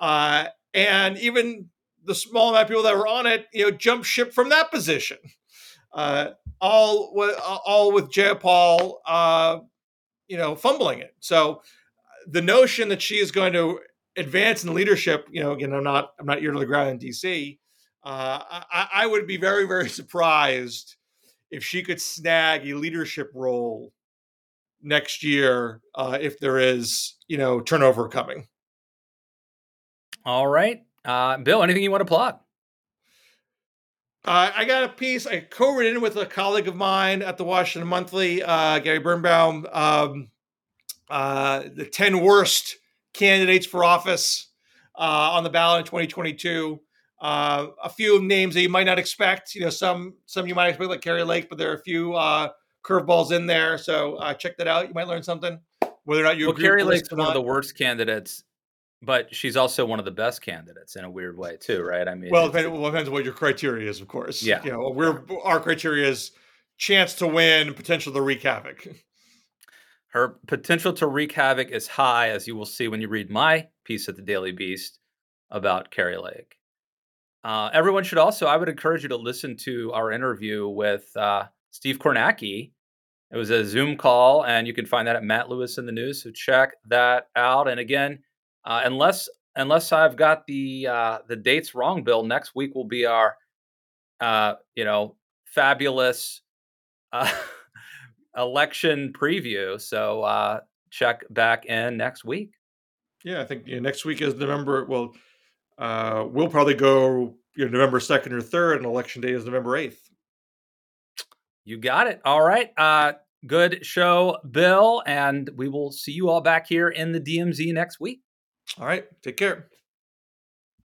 uh, and even the small amount of people that were on it, you know, jump ship from that position. Uh, all with all with Jayapal, uh, you know, fumbling it. So the notion that she is going to advance in leadership, you know, again, I'm not I'm not ear to the ground in DC. Uh, I, I would be very very surprised if she could snag a leadership role next year uh, if there is you know turnover coming. All right. Uh, Bill, anything you want to plug? Uh, I got a piece I co-written with a colleague of mine at the Washington Monthly, uh, Gary Birnbaum. Um, uh, the ten worst candidates for office uh, on the ballot in 2022. Uh, a few names that you might not expect. You know, some some you might expect like Kari Lake, but there are a few uh, curveballs in there. So check that out. You might learn something. Whether or not you well, agree with Lake's one of the worst candidates but she's also one of the best candidates in a weird way too, right? I mean, well, it depends, well, depends on what your criteria is, of course. Yeah, you know, we're our criteria is chance to win, potential to wreak havoc. Her potential to wreak havoc is high, as you will see when you read my piece at the Daily Beast about Kari Lake. Uh, everyone should also, I would encourage you to listen to our interview with uh, Steve Kornacki. It was a Zoom call, and you can find that at Matt Lewis in the News. So check that out. And again, uh, unless unless I've got the uh, the dates wrong, Bill, next week will be our uh, you know fabulous uh, election preview. So uh, check back in next week. Yeah, I think you know, next week is November. Well, uh, we'll probably go you know, November second or third, and election day is November eighth. You got it. All right. Uh, good show, Bill, and we will see you all back here in the DMZ next week. All right. Take care.